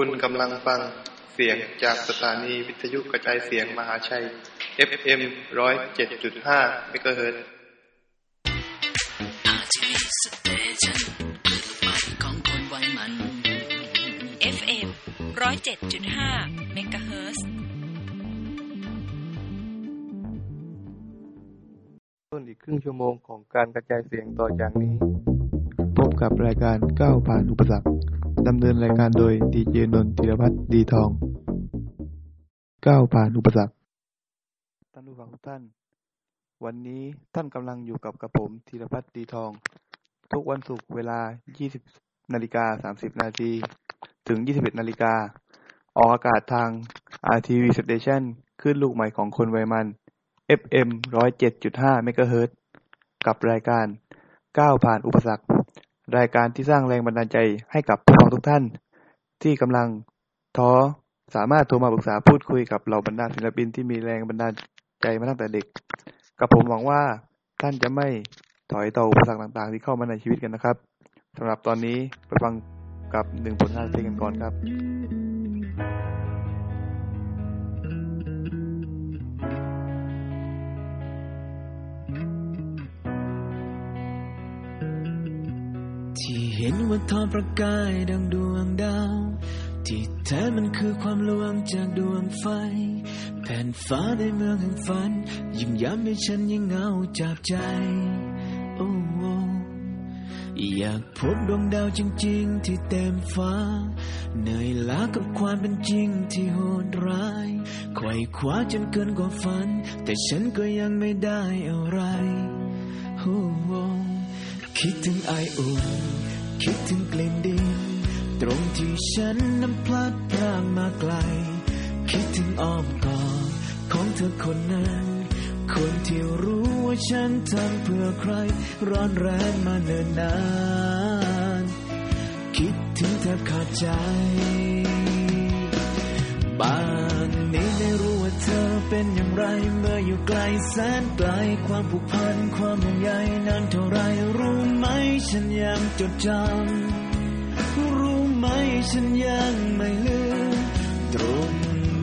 คุณกำลังฟังเสียงจากสถานีวิทยุกระจายเสียงมหาชัย FM ร้อยเจ็ดจุดห้าเมกะเฮิรตซ์ FM ร้อยเจ็ดจุดห้าเมกะเฮิรตซ์ต้นอีกครึ่งชั่วโมงของการกระจายเสียงต่อจากนี้ พบกับรายการก้าวผ่านอุปสรรค ดำเนินรายการโดยดีเจนนท์ธีรพัฒน์ดีทองก้าวผ่านอุปสรรคท่านผู้ฟังทุกท่าน วันนี้ท่านกำลังอยู่กับกระผมธีรพัฒน์ดีทอง ทุกวันศุกร์เวลา 20นาฬิกา30นาทีถึง 21นาฬิกาออกอากาศทาง RTV Station ขึ้นลูกใหม่ของคนไวมัน FM 107.5เมกะเฮิรตกับรายการก้าวผ่านอุปสรรค รายการที่สร้างแรงบันดาลใจให้กับผู้ ฟังทุกท่าน ที่กำลังท้อสามารถโทรมาปรึกษาพูดคุยกับเหล่าบรรดาศิลปินที่มีแรงบันดาลใจมาตั้งแต่เด็ก กับผมหวังว่าท่านจะไม่ถอยต่ออุปสรรคต่างๆ ที่เข้ามาในชีวิตกันนะครับสำหรับตอนนี้ไปฟังกับหนึ่งผลงานเพลงกันก่อนครับ ห็นว่าทองประกายดังดวงดาว ที่แท้มันคือความลวงจากดวงไฟ แผ่นฟ้าในเมืองแห่งฝัน ยิ่งย้ำให้ฉันยิ่งเหงาจับใจโอ้โอ้อยากพบดวงดาวจริง ๆ ที่เต็มฟ้า เหนื่อยล้ากับความเป็นจริงที่โหดร้ายไขว่คว้าจนเกินกว่าฝัน แต่ฉันก็ยังไม่ได้อะไรโอ้โอ้คิดถึงไออุ่น คิดถึงกลิ่นดิน ตรงที่ฉันนั้นพลัดพรางมาไกล คิดถึงอ้อมกอดของเธอคนนั้น คนที่รู้ว่าฉันทำเพื่อใคร ร้อนแรงมาเนิ่นนาน คิดถึงแทบขาดใจ บ้านนี้ไม่รู้ว่าเธอเป็นอย่างไร เมื่ออยู่ไกลแสนไกลความผูกพันความห่วงใยนานเท่าไรรู้ไหมฉันยังจดจำรู้ไหมฉันยังไม่ลืมตรง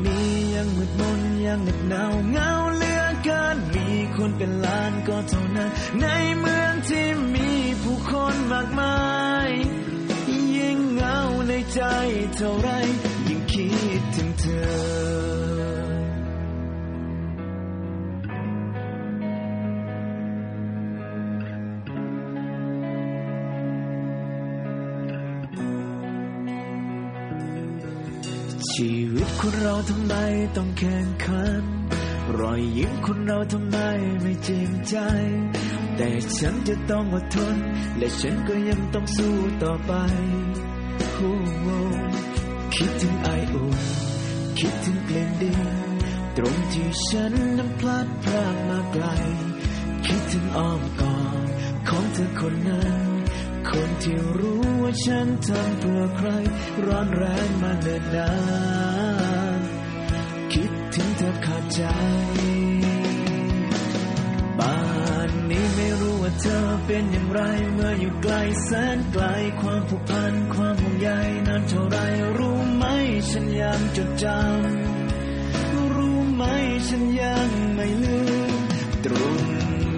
นี้ยังมืดมนยังเหน็บหนาวเงาเหลือเกินมีคนเป็นล้านก็เท่านั้น ในเมืองที่มีผู้คนมากมาย ยิ่งเงาในใจเท่าไร คิดถึงเธอชีวิตคนเราทำไมต้องแข่งขัน รอยยิ้มคนเราทำไมไม่จริงใจ แต่ฉันจะต้องอดทน และฉันก็ยังต้องสู้ต่อไปโอ้ คิดถึงไออุ่นคิดถึงกลิ่นดินตรงที่ฉันนั้นพลัดพราดมาไกล คิดถึงอ้อมกอดของเธอคนนั้น คนที่รู้ว่าฉันทำเพื่อใคร ร้อนแรงมาเนิ่นนานคิดถึงเธอขาดใจ เธอเป็นอย่างไรเมื่ออยู่ไกลแสนไกลความผูกพันความห่วงใยนานเท่าไรรู้ไหมฉันยังจดจำรู้ไหมฉันยังไม่ลืม ตรง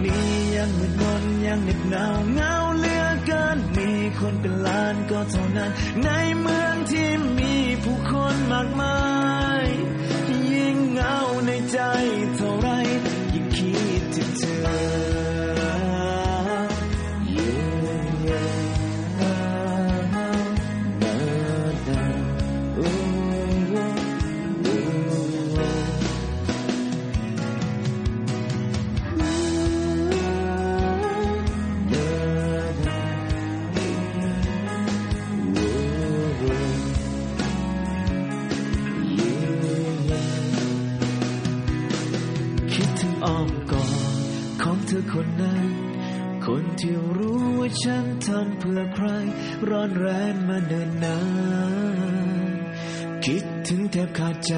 นี้ยังมืดมนยังเหน็บหนาวเงาเหลือเกินมีคนเป็นล้านก็เท่านั้น ในเมืองที่มีผู้คนมากมาย อ้อมกอดของเธอคนนั้น คนที่รู้ว่าฉันทำเพื่อใคร ร้อนแรงมาเนินนานคิดถึงแทบขาดใจ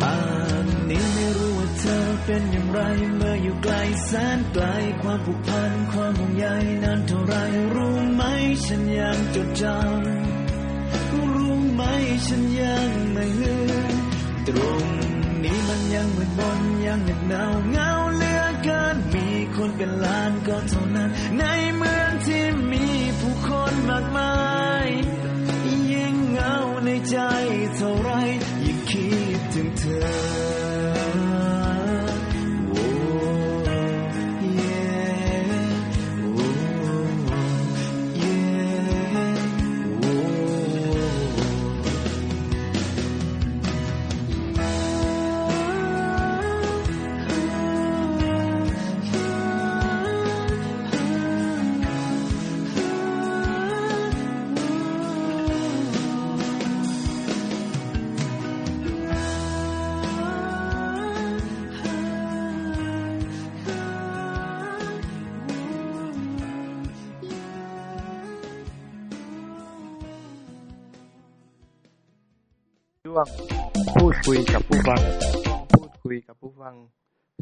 ป่านนี้ไม่รู้ว่าเธอเป็นอย่างไร เมื่ออยู่ไกลแสนไกลความผูกพันความห่วงใยนานเท่าไรรู้ไหมฉันยังจดจำรู้ไหมฉันยังไม่ลืมตรง ยังมืดมนยังเหน็บหนาวเหงาเหลือเกิน มีคนเป็นล้านก็เท่านั้น ในเมืองที่มีผู้คนมากมาย ยิ่งเหงาในใจเท่าไรยิ่งคิดถึงเธอ ช่วงพูดคุยกับผู้ฟัง พูดคุยกับผู้ฟัง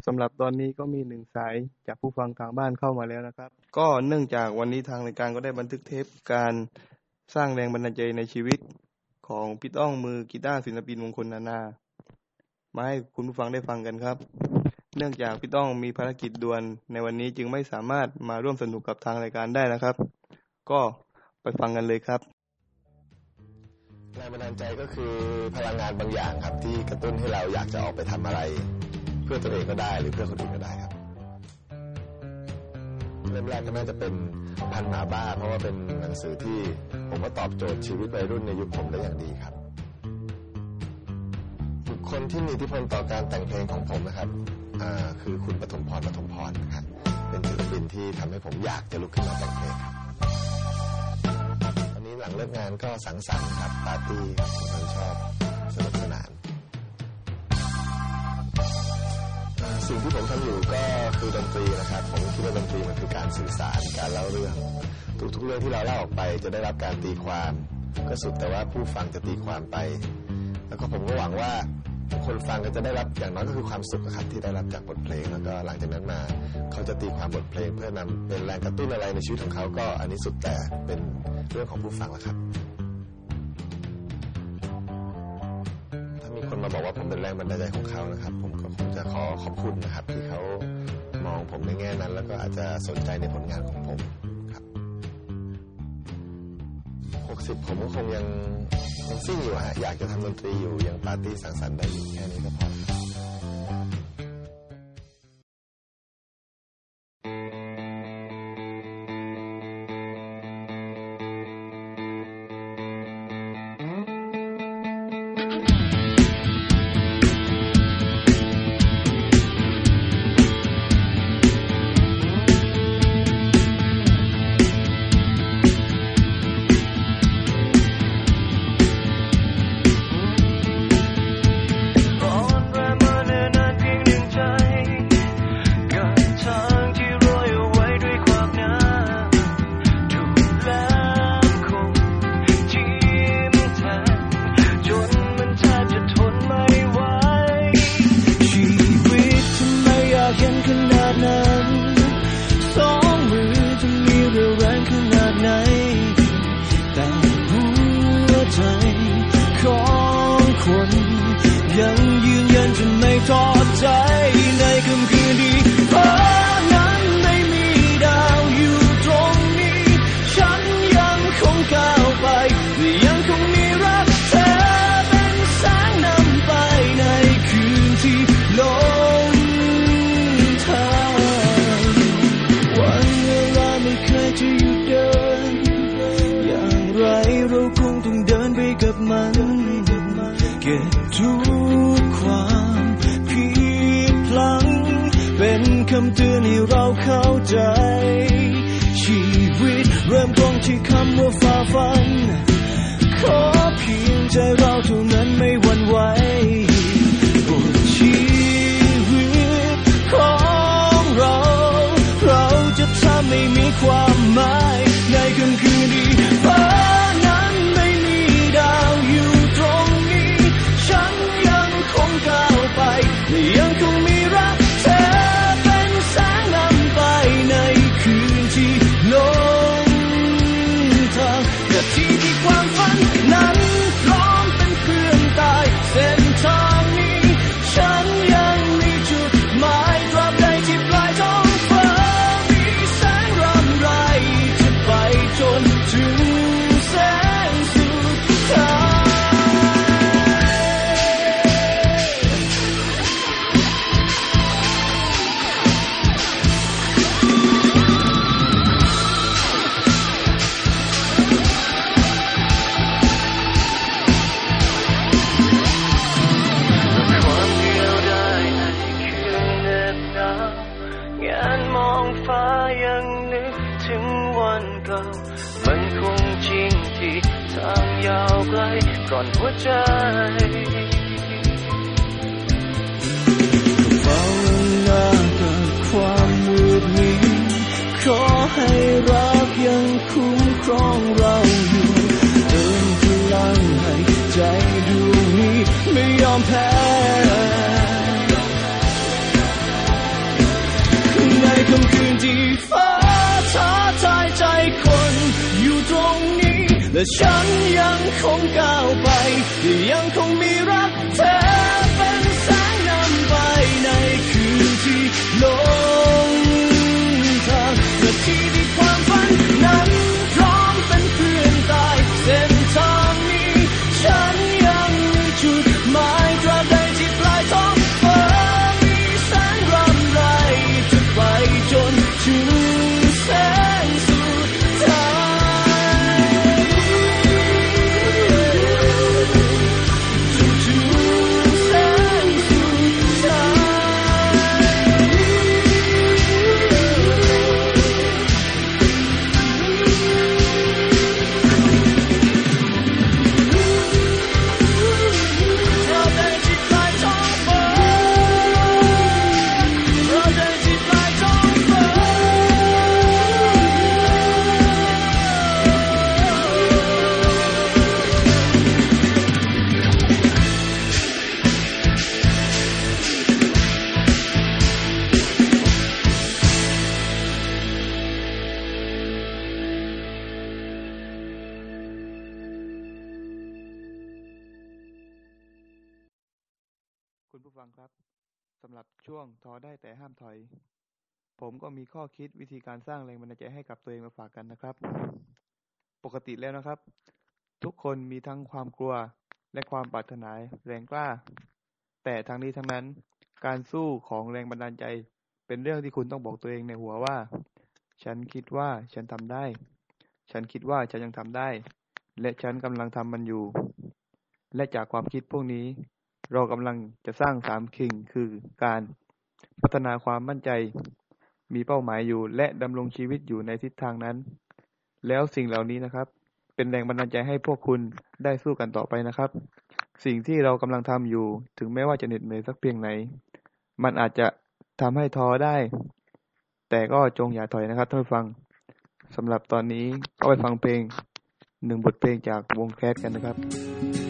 สำหรับตอนนี้ก็มีหนึ่งสายจากผู้ฟังทางบ้านเข้ามาแล้วนะครับ ก็เนื่องจากวันนี้ทางรายการก็ได้บันทึกเทปการสร้างแรงบันดาลใจในชีวิตของพี่ต้องมือกีตาร์ศิลปินมงคลนานามาให้คุณผู้ฟังได้ฟังกันครับ เนื่องจากพี่ต้องมีภารกิจด่วนในวันนี้จึงไม่สามารถมาร่วมสนุกกับทางรายการได้นะครับ ก็ไปฟังกันเลยครับ แรงบันดาลใจก็คือพลังงานบางอย่างครับ ที่กระตุ้นให้เราอยากจะออกไปทำอะไร เพื่อตัวเองก็ได้หรือเพื่อคนอื่นก็ได้ครับเริ่มแรกก็น่าจะเป็นพันหมาบ้า เพราะว่าเป็นหนังสือที่ผมว่าตอบโจทย์ชีวิตวัยรุ่นในยุคผมได้อย่างดีครับบุคคลที่มีอิทธิพลต่อการแต่งเพลงของผมนะครับคือคุณปฐมพรปฐมพรนะครับเป็นศิลปินที่ทำให้ผมอยากจะลุกขึ้นมาแต่งเพลงครับ งเลิกงานก็สังสรรค์ครับปาร์ตี้ครับผมคนชอบสนุกสนานอ่าสิ่งที่ผมทำอยู่ก็คือดนตรีนะครับผมคิดว่าดนตรีมันคือการสื่อสารการเล่าเรื่อง ทุกๆเรื่องที่เราเล่าออกไป จะได้รับการตีความ ก็สุดแต่ว่าผู้ฟังจะตีความไป แล้วก็ผมก็หวังว่า คนฟังก็จะได้รับอย่างน้อยก็คือความสุขครับที่ได้รับจากบทเพลงแล้วก็หลังจากนั้นมาเขาจะตีความบทเพลงเพื่อนำเป็นแรงกระตุ้นอะไรในชีวิตของเขาก็อันนี้สุดแต่เป็นเรื่องของผู้ฟังแล้วครับ ถ้ามีคนมาบอกว่าผมเป็นแรงบันดาลใจของเขานะครับ ผมก็คงจะขอขอบคุณนะครับ ที่เขามองผมในแง่นั้น แล้วก็อาจจะสนใจในผลงานของผมครับ60ผมก็คงยัง ยังซิ่งอยู่ฮะอยากจะทำดนตรีอยู่ยังปาร์ตี้สังสรรค์ได้อยู่แค่นี้ก็พอครับ ก็บทุกความผิดพลัง เป็นคำเตือนให้เราเข้าใจ ชีวิตเริ่มต้นที่คำว่าฝ่าฟัน ขอเพียงใจเราเท่านั้นไม่หวั่นไหวบทชีวิตของเรา เราจะทำให้มีความหมาย ให้รักยังคุ้มครองเราอยู่เติมพลังให้ใจดวงนี้ไม่ยอมแพ้ในค่ำคืนที่ฟ้าท้าทายใจคนอยู่ตรงนี้ และฉันยังคงก้าวไปยังคงมีรักเธอเป็นแสงนำไปในคืนที่ลงา ผมก็มีข้อคิดวิธีการสร้างแรงบันดาลใจให้กับตัวเองมาฝากกันนะครับ ปกติแล้วนะครับ ทุกคนมีทั้งความกลัวและความปรารถนาแรงกล้า แต่ทั้งนี้ทั้งนั้น การสู้ของแรงบันดาลใจ เป็นเรื่องที่คุณต้องบอกตัวเองในหัวว่า ฉันคิดว่าฉันทำได้ ฉันคิดว่าฉันยังทำได้ และฉันกำลังทำมันอยู่ และจากความคิดพวกนี้ เรากำลังจะสร้างสามคิงคือการพัฒนาความมั่นใจ มีเป้าหมายอยู่ และดำรงชีวิตอยู่ในทิศทางนั้น แล้วสิ่งเหล่านี้นะครับ เป็นแรงบันดาลใจให้พวกคุณได้สู้กันต่อไปนะครับ สิ่งที่เรากำลังทำอยู่ ถึงแม้ว่าจะเหน็ดเหนื่อยสักเพียงไหน มันอาจจะทำให้ท้อได้ แต่ก็จงอย่าถอยนะครับท่านผู้ฟังสำหรับตอนนี้ก็ไปฟังเพลงหนึ่งบทเพลงจากวงแคสกันนะครับ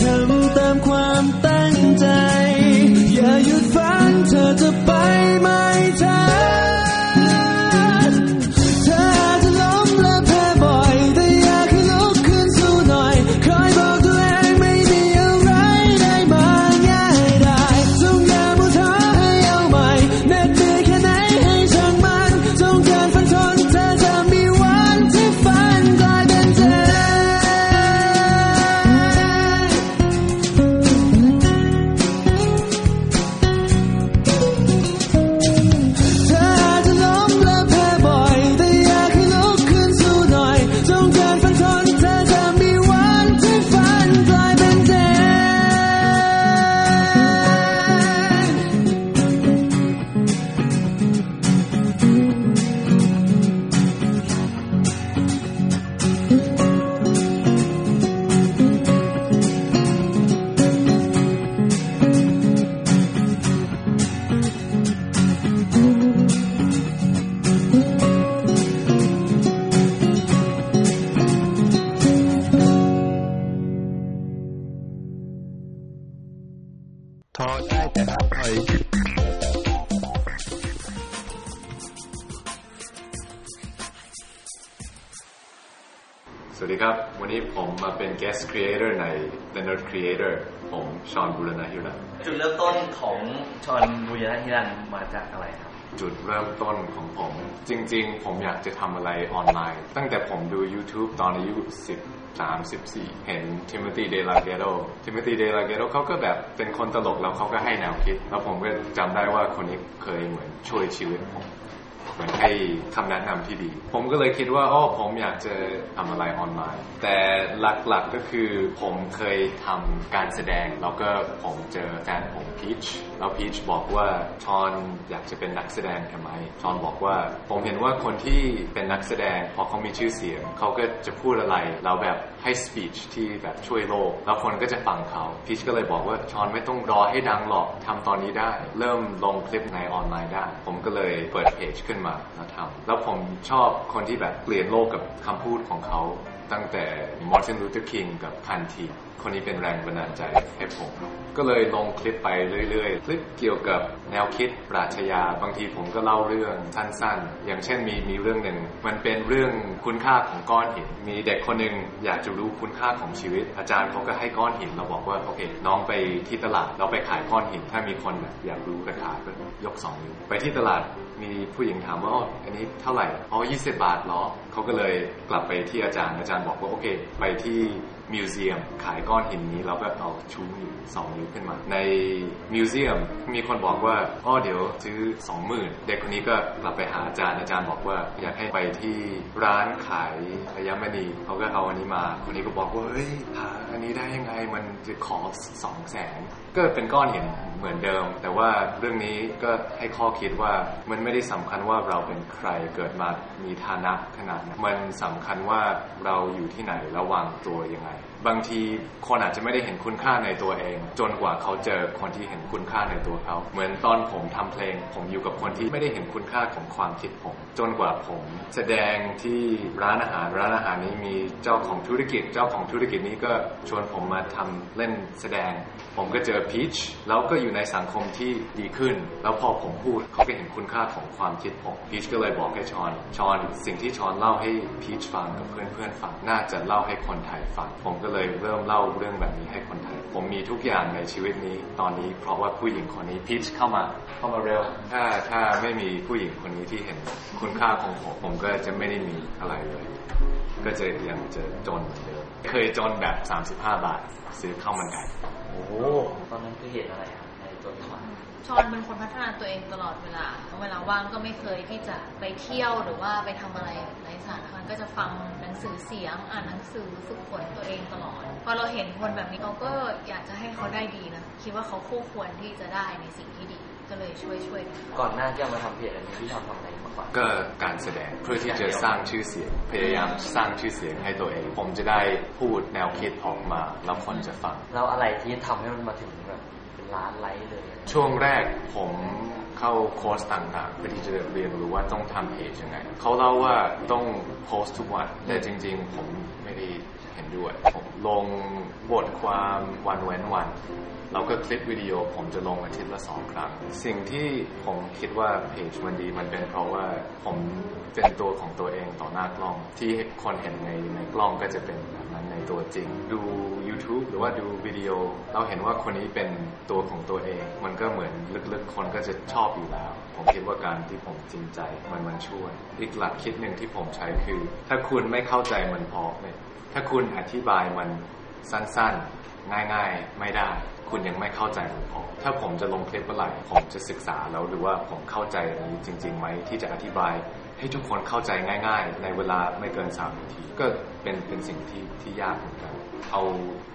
ทำตามความตั้งใจ อย่าหยุดฝันเธอจะไปไม่ทัน The Nerd Creator ผมชอนบุรณะฮิรันจุดเริ่มต้นของชอนบุญยธิรันมาจากอะไรครับ จุดเริ่มต้นของผม จริง ๆ ผมอยากจะทำอะไรออนไลน์ ตั้งแต่ผมดู YouTube ตอนอายุ13 14เห็น Timothy De La Ghetto Timothy De La Ghetto เขาก็แบบเป็นคนตลกแล้วเขาก็ให้แนวคิด แล้วผมก็จำได้ว่าคนนี้เคยเหมือนช่วยชีวิตผม เหมือนให้คำแนะนำที่ดี ผมก็เลยคิดว่าอ๋อผมอยากจะทำอะไรออนไลน์ แต่หลักๆก็คือผมเคยทำการแสดง แล้วก็ผมเจอแฟนผมพีชแล้วพีชบอกว่าชอนอยากจะเป็นนักแสดงทำไมชอนบอกว่าผมเห็นว่าคนที่เป็นนักแสดงพอเขามีชื่อเสียงเขาก็จะพูดอะไรแล้วแบบให้สปีชที่แบบช่วยโลก แล้วคนก็จะฟังเขาพีชก็เลยบอกว่าชอนไม่ต้องรอให้ดังหรอกทำตอนนี้ได้ เริ่มลงคลิปในออนไลน์ได้ ผมก็เลยเปิดเพจขึ้นมาแล้วทำแล้วผมชอบคนที่แบบเปลี่ยนโลกกับคำพูดของเขา ตั้งแต่มาร์ตินลูเทอร์คิงกับคานธีคนนี้เป็นแรงบันดาลใจให้ผม ก็เลยลงคลิปไปเรื่อยๆ คลิปเกี่ยวกับแนวคิดปรัชญาบางทีผมก็เล่าเรื่องสั้นๆ อย่างเช่นมีมีเรื่องหนึ่ง มันเป็นเรื่องคุณค่าของก้อนหิน มีเด็กคนหนึ่งอยากจะรู้คุณค่าของชีวิต อาจารย์เขาก็ให้ก้อนหินเราบอกว่าโอเคน้องไปที่ตลาดเราไปขายก้อนหิน ถ้ามีคนอยากรู้ราคาก็ยกสองนิ้วไปที่ตลาด มีผู้หญิงถามว่าอ,อันนี้เท่าไหร่อ๋อ20 บาทเหรอเขาก็เลยกลับไปที่อาจารย์อาจารย์บอกว่าโอเค ไปที่ มิวเซียมขายก้อนหินนี้เราก็เอาชูนิ้วสองนิ้วขึ้นมา ในมิวเซียมมีคนบอกว่าอ๋อเดี๋ยวซื้อสองหมื่นเด็กคนนี้ก็กลับไปหาอาจารย์อาจารย์บอกว่า อยากให้ไปที่ร้านขายพยามณีเขาก็เอาอันนี้มา คนนี้ก็บอกว่าเฮ้ยหาอันนี้ได้ยังไงมันจะขอสองแสนก็เป็นก้อนหินเหมือนเดิม แต่ว่าเรื่องนี้ก็ให้ข้อคิดว่ามันไม่ได้สำคัญว่าเราเป็นใครเกิดมามีฐานะขนาดมันสำคัญว่าเราอยู่ที่ไหนระวางตัวยังไง บางทีคนอาจจะไม่ได้เห็นคุณค่าในตัวเอง จนกว่าเขาเจอคนที่เห็นคุณค่าในตัวเขา เหมือนตอนผมทำเพลง ผมอยู่กับคนที่ไม่ได้เห็นคุณค่าของความคิดผม จนกว่าผม แสดงที่ร้านอาหารร้านอาหารนี้มีเจ้าของธุรกิจ เจ้าของธุรกิจนี้ก็ชวนผมมาทำเล่นแสดง ผมก็เจอพีชแล้วก็อยู่ในสังคมที่ดีขึ้น แล้วพอผมพูดเขาก็เห็นคุณค่าของความคิดผมพีชก็เลยบอกให้ชอนชอนสิ่งที่ชอนเล่าให้พีชฟังกับเพื่อนๆฟังน่าจะเล่าให้คนไทยฟังผมก็เลยเริ่มเล่าเรื่องแบบนี้ให้คนไทย ผมมีทุกอย่างในชีวิตนี้ตอนนี้ เพราะว่าผู้หญิงคนนี้พีชเข้ามา เข้ามาเร็ว ถ้าถ้าไม่มีผู้หญิงคนนี้ที่เห็นคุณค่าของผมผมก็จะไม่ได้มีอะไรเลย ก็จะยังจะจนเหมือนเดิมเคยจนแบบ 35 บาท ซื้อข้าวมันไก่โอ้ตอนนั้นคือเหตุอะไรครับ ชอนเป็นคนพัฒนาตัวเองตลอดเวลาเวลาว่างก็ไม่เคยที่จะไปเที่ยวหรือว่าไปทำอะไรในสถานการณ์ก็จะฟังหนังสือเสียง อ่านหนังสือฝึกฝนตัวเองตลอด พอเราเห็นคนแบบนี้เราก็อยากจะให้เขาได้ดีนะ คิดว่าเขาคู่ควรที่จะได้ในสิ่งที่ดี ก็เลยช่วยช่วย ก่อนหน้าที่จะมาทำเพจอันนี้พี่ชอนทำอะไรมาก่อน ก็การแสดงเพื่อที่จะสร้างชื่อเสียง พยายามสร้างชื่อเสียงให้ตัวเอง ผมจะได้พูดแนวคิดออกมา แล้วคนจะฟัง แล้วอะไรที่ทำให้มันมาถึง ล้านไลค์เลย ช่วงแรกผมเข้าคอร์สต่างๆ เพื่อที่จะเรียนรู้ว่าต้องทำเพจยังไง เขาเล่าว่าต้องโพสต์ทุกวัน แต่จริงๆ ผมไม่ได้เห็นด้วย ผมลงบทความวันเว้นวันแล้วก็คลิปวิดีโอผมจะลงอาทิตย์ละสองครั้ง สิ่งที่ผมคิดว่าเพจมันดีมันเป็นเพราะว่าผมเป็นตัวของตัวเองต่อหน้ากล้อง ที่คนเห็นในในกล้องก็จะเป็นแบบนั้นในตัวจริง ดู YouTube หรือว่าดูวิดีโอ เราเห็นว่าคนนี้เป็นตัวของตัวเอง มันก็เหมือนลึกๆ คนก็จะชอบอยู่แล้ว ผมคิดว่าการที่ผมจริงใจมันมันช่วย อีกหลักคิดหนึ่งที่ผมใช้คือ ถ้าคุณไม่เข้าใจมันพอเนี่ยถ้าคุณอธิบายมันสั้นๆ ง่ายๆ ไม่ได้ คุณยังไม่เข้าใจมันพอถ้าผมจะลงคลิปเมื่อไหร่ผมจะศึกษาแล้วดูว่าผมเข้าใจอันนี้จริงๆไหมที่จะอธิบาย ให้ทุกคนเข้าใจง่าย ๆ ในเวลาไม่เกินสามนาที ก็เป็นเป็นสิ่งที่ที่ยากเหมือนกันเอา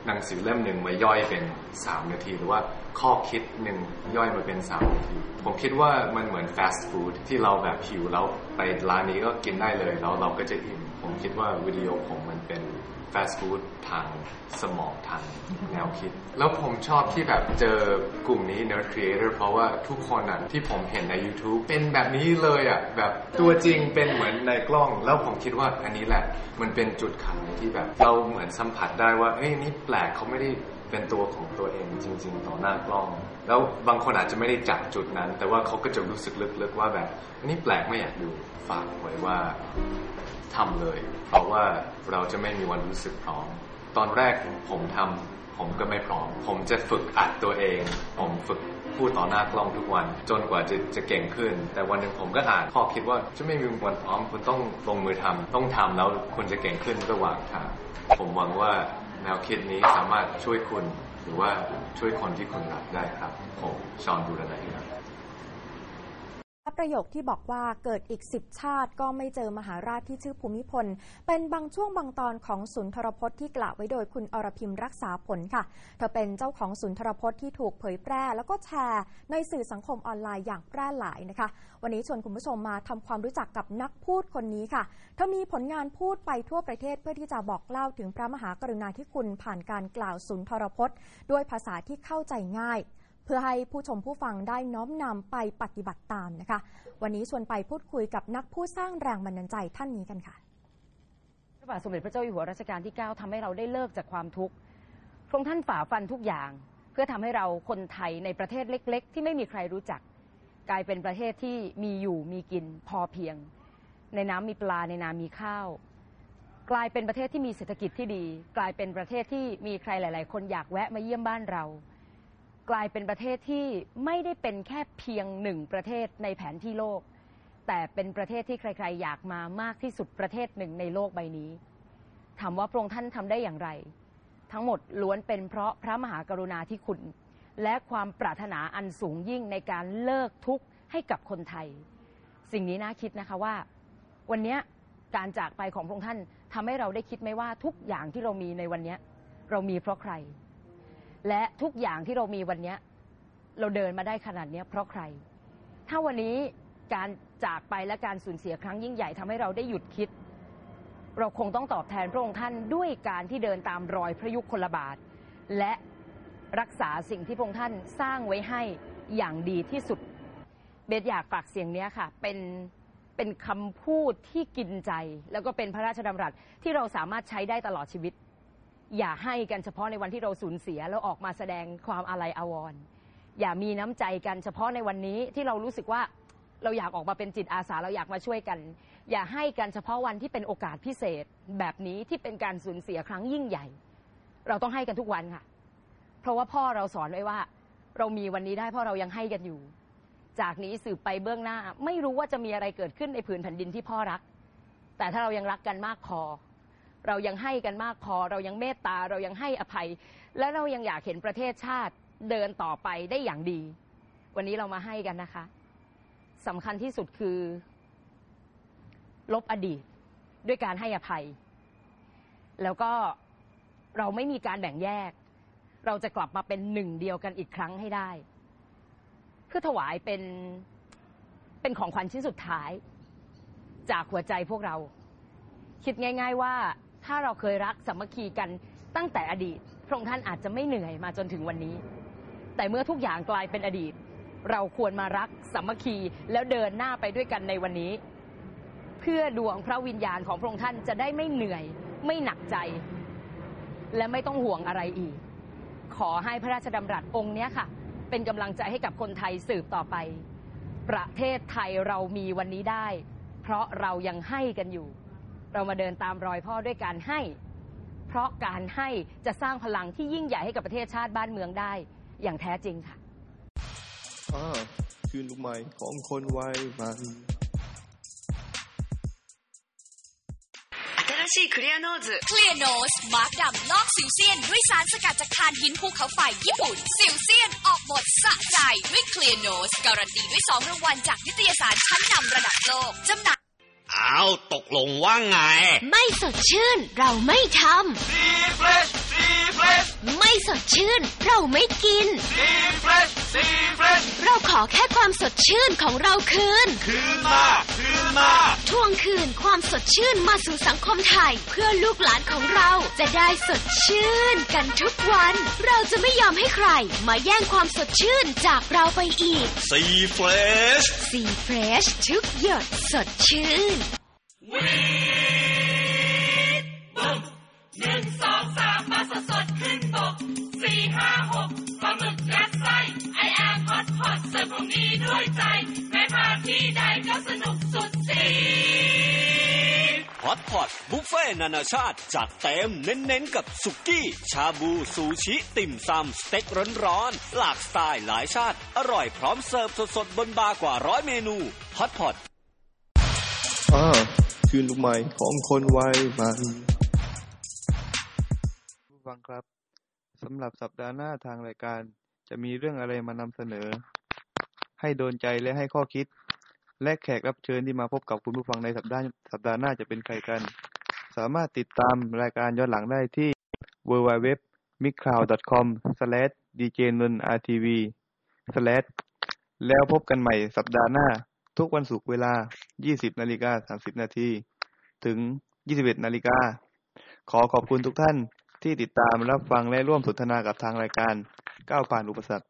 หนังสือเล่มหนึ่งมาย่อยเป็นสามนาที หรือว่าข้อคิดหนึ่งย่อยมาเป็นสามนาที ผมคิดว่ามันเหมือนฟาสต์ฟู้ดที่เราแบบหิวแล้วไปร้านนี้ก็กินได้เลยแล้วเราก็จะอิ่มผมคิดว่าวิดีโอผมมันเป็น ฟาสต์ฟู้ดทางสมองทางแนวคิด แล้วผมชอบที่แบบเจอกลุ่มนี้ Nerd Creator เพราะว่าทุกคนอะที่ผมเห็นใน YouTube เป็นแบบนี้เลยอะ แบบตัวจริงเป็นเหมือนในกล้อง แล้วผมคิดว่าอันนี้แหละ มันเป็นจุดขายที่แบบ เราเหมือนสัมผัสได้ว่า เอ้ยนี่แปลกเขาไม่ได้ เป็นตัวของตัวเองจริง ๆ ต่อหน้ากล้อง แล้วบางคนอาจจะไม่ได้จับจุดนั้น แต่ว่าเขาก็จะรู้สึกลึกๆว่าแบบอันนี้แปลกไม่อยากดูฝากไว้ว่าทำเลย เพราะว่าเราจะไม่มีวันรู้สึกพร้อม ตอนแรกผมทำผมก็ไม่พร้อม ผมจะฝึกอัดตัวเอง ผมฝึกพูดต่อหน้ากล้องทุกวัน จนกว่าจะจะเก่งขึ้น แต่วันหนึ่งผมก็อ่านข้อคิดว่าจะไม่มีวันพร้อมคุณต้องลงมือทำต้องทำแล้วคุณจะเก่งขึ้นระหว่างทางผมหวังว่า แนวคิดนี้สามารถช่วยคุณ หรือว่าช่วยคนที่คุณรักได้ครับ ผมชอนดูแลครับ ประโยคที่บอกว่าเกิดอีกสิบชาติก็ไม่เจอมหาราชที่ชื่อภูมิพล เป็นบางช่วงบางตอนของสุนทรพจน์ที่กล่าวไว้โดยคุณอรพิมรักษาผลค่ะ เธอเป็นเจ้าของสุนทรพจน์ที่ถูกเผยแพร่ แล้วก็แชร์ในสื่อสังคมออนไลน์อย่างแพร่หลายนะคะ วันนี้ชวนคุณผู้ชมมาทำความรู้จักกับนักพูดคนนี้ค่ะ เธอมีผลงานพูดไปทั่วประเทศเพื่อที่จะบอกเล่าถึงพระมหากรุณาธิคุณผ่านการกล่าวสุนทรพจน์ ด้วยภาษาที่เข้าใจง่าย พื่อให้ผู้ชมผู้ฟังได้น้อมนำไปปฏิบัติตามนะคะ วันนี้ชวนไปพูดคุยกับนักผู้สร้างแรงบันดาลใจท่านนี้กันค่ะพระบาทสมเด็จพระเจ้าอยู่หัวรัชกาลที่ 9ทำให้เราได้เลิกจากความทุกข์พระองค์ท่านฝ่าฟันทุกอย่าง เพื่อทำให้เราคนไทยในประเทศเล็ก ๆ ที่ไม่มีใครรู้จัก กลายเป็นประเทศที่มีอยู่มีกินพอเพียง ในน้ำมีปลาในนามีข้าว กลายเป็นประเทศที่มีเศรษฐกิจที่ดี กลายเป็นประเทศที่มีใครหลาย ๆ คนอยากแวะมาเยี่ยมบ้านเรา กลายเป็นประเทศที่ไม่ได้เป็นแค่เพียงหนึ่งประเทศในแผนที่โลก แต่เป็นประเทศที่ใคร ๆ อยากมามากที่สุดประเทศหนึ่งในโลกใบนี้ ถามว่าพระองค์ท่านทำได้อย่างไร ทั้งหมดล้วนเป็นเพราะพระมหากรุณาธิคุณ และความปรารถนาอันสูงยิ่งในการเลิกทุกข์ให้กับคนไทย สิ่งนี้น่าคิดนะคะว่า วันนี้การจากไปของพระองค์ท่านทำให้เราได้คิดไหมว่าทุกอย่างที่เรามีในวันนี้เรามีเพราะใคร และทุกอย่างที่เรามีวันนี้ เราเดินมาได้ขนาดนี้เพราะใคร ถ้าวันนี้การจากไปและการสูญเสียครั้งยิ่งใหญ่ทำให้เราได้หยุดคิด เราคงต้องตอบแทนพระองค์ท่านด้วยการที่เดินตามรอยพระยุคลบาท และรักษาสิ่งที่พระองค์ท่านสร้างไว้ให้อย่างดีที่สุด เบสอยากฝากเสียงนี้ค่ะ เป็นเป็นคำพูดที่กินใจ แล้วก็เป็นพระราชดำรัสที่เราสามารถใช้ได้ตลอดชีวิต อย่าให้กันเฉพาะในวันที่เราสูญเสียแล้วออกมาแสดงความอาลัยอาวรณ์อย่ามีน้ำใจกันเฉพาะในวันนี้ที่เรารู้สึกว่าเราอยากออกมาเป็นจิตอาสาเราอยากมาช่วยกัน อย่าให้กันเฉพาะวันที่เป็นโอกาสพิเศษ แบบนี้ที่เป็นการสูญเสียครั้งยิ่งใหญ่ เราต้องให้กันทุกวันค่ะ เพราะว่าพ่อเราสอนไว้ว่า เรามีวันนี้ได้เพราะเรายังให้กันอยู่ จากนี้สืบไปเบื้องหน้า ไม่รู้ว่าจะมีอะไรเกิดขึ้นในผืนแผ่นดินที่พ่อรัก แต่ถ้าเรายังรักกันมากพอ เรายังให้กันมากพอ เรายังเมตตา เรายังให้อภัย และเรายังอยากเห็นประเทศชาติเดินต่อไปได้อย่างดี วันนี้เรามาให้กันนะคะสำคัญที่สุดคือ ลบอดีตด้วยการให้อภัย แล้วก็เราไม่มีการแบ่งแยก เราจะกลับมาเป็นหนึ่งเดียวกันอีกครั้งให้ได้ เพื่อถวายเป็นเป็นของขวัญชิ้นสุดท้าย จากหัวใจพวกเรา คิดง่าย ๆว่า ถ้าเราเคยรักสามัคคีกันตั้งแต่อดีต พระองค์ท่านอาจจะไม่เหนื่อยมาจนถึงวันนี้ แต่เมื่อทุกอย่างกลายเป็นอดีต เราควรมารักสามัคคีแล้วเดินหน้าไปด้วยกันในวันนี้ เพื่อดวงพระวิญญาณของพระองค์ท่านจะได้ไม่เหนื่อย ไม่หนักใจ และไม่ต้องห่วงอะไรอีก ขอให้พระราชดำรัสองค์เนี้ยค่ะ เป็นกำลังใจให้กับคนไทยสืบต่อไป ประเทศไทยเรามีวันนี้ได้ เพราะเรายังให้กันอยู่ เรามาเดินตามรอยพ่อด้วยการให้ เพราะการให้จะสร้างพลังที่ยิ่งใหญ่ให้กับประเทศชาติบ้านเมืองได้ อย่างแท้จริงค่ะ อ่าคืนลูกใหม่ของคนวัยมัน 新しいクリアノーズเคลียร์โนสมาร์กดำลอกสิวเซียน ด้วยสารสกัดจากถ่านหินภูเขาไฟญี่ปุ่น สิวเซียนออกหมดสะใจด้วยเคลียร์โนสการันตีด้วยสองรางวัลจากนิตยสารชั้นนำระดับโลกจำหน่าย อ้าว ตกลงว่าไง ไม่สดชื่น เราไม่ทำ ไม่สดชื่น เราไม่กิน เราขอแค่ความสดชื่นของเราคืน คืนมา คืนมา ทวงคืนความสดชื่นมาสู่สังคมไทย เพื่อลูกหลานของเราจะได้สดชื่นกันทุกวัน เราจะไม่ยอมให้ใคร มาแย่งความสดชื่นจากเราไปอีก ซีเฟรชสีเฟรชทุกหยดสดชื่นห ก็สนุกสุดสีฮอตพอตบุฟเฟ่ต์นานาชาติ จัดเต็มเน้นๆ กับสุกี้ ชาบู ซูชิ ติ่มซำสเต็กร้อนๆ หลากสไตล์หลายชาติ อร่อยพร้อมเสิร์ฟสดๆ บนบาร์กว่าร้อยเมนูฮอตพอตอ่าคลื่นลูกใหม่ของคนวัยใหม่ผู้ฟังครับสำหรับสัปดาห์หน้าทางรายการ จะมีเรื่องอะไรมานำเสนอ ให้โดนใจและให้ข้อคิด และแขกรับเชิญที่มาพบกับคุณผู้ฟังในสัปดาห์สัปดาห์หน้าจะเป็นใครกัน สามารถติดตามรายการย้อนหลังได้ที่ w w w m i c l o u d c o m d j n u n r t v แล้วพบกันใหม่สัปดาห์หน้า ทุกวันศุกร์เวลา 20นาฬิกา30นาทีถึง 21นาฬิกาขอขอบคุณทุกท่านที่ติดตามรับฟังและร่วมสนทนากับทางรายการก้าวผ่านอุปสรรค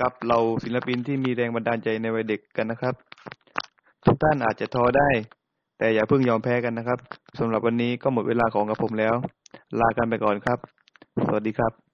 กับเราศิลปินที่มีแรงบันดาลใจในวัยเด็กกันนะครับ ทุกท่านอาจจะท้อได้ แต่อย่าเพิ่งยอมแพ้กันนะครับสำหรับวันนี้ก็หมดเวลาของกับผมแล้ว ลากันไปก่อนครับ สวัสดีครับ